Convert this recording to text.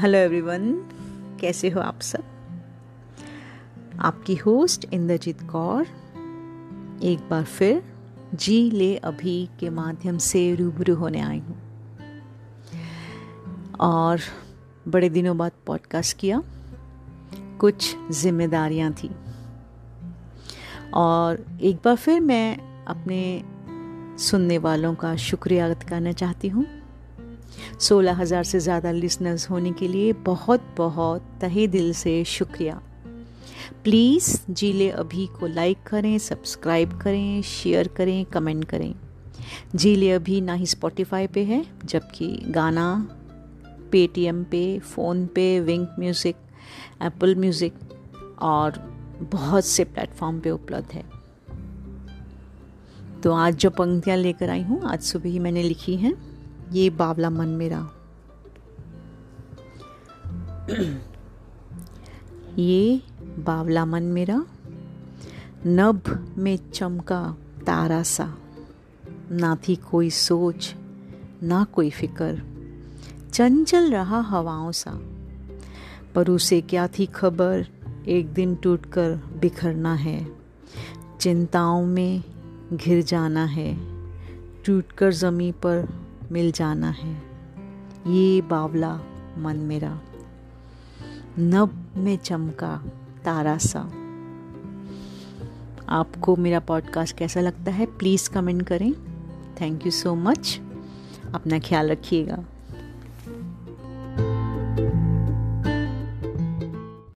Hello everyone कैसे हो आप सब? आपकी होस्ट इंद्रजीत कौर एक बार फिर जी ले अभी के माध्यम से रूबरू होने आई हूँ। और बड़े दिनों बाद पॉडकास्ट किया। कुछ जिम्मेदारियाँ थी। और एक बार फिर मैं अपने सुनने वालों का शुक्रिया अदा करना चाहती हूँ। सोलह हज़ार से ज़्यादा लिसनर्स होने के लिए बहुत बहुत तहे दिल से शुक्रिया। प्लीज़ जीले अभी को लाइक करें सब्सक्राइब करें शेयर करें कमेंट करें। जीले अभी ना ही स्पॉटिफाई पे है, जबकि गाना पेटीएम पे फ़ोन पे विंक म्यूज़िक एप्पल म्यूज़िक और बहुत से प्लेटफॉर्म पे उपलब्ध है। तो आज जो पंक्तियाँ लेकर आई हूँ, आज सुबह ही मैंने लिखी हैं। ये बावला मन मेरा। ये बावला मन मेरा। नभ में चमका तारा सा। ना थी कोई सोच, ना कोई फिकर। चंचल रहा हवाओं सा। पर उसे क्या थी खबर? एक दिन टूटकर बिखरना है। चिंताओं में घिर जाना है। टूटकर ज़मी पर मिल जाना है। ये बावला मन मेरा। नब में चमका तारा सा। आपको मेरा पॉडकास्ट कैसा लगता है प्लीज़ कमेंट करें। थैंक यू सो मच अपना ख्याल रखिएगा।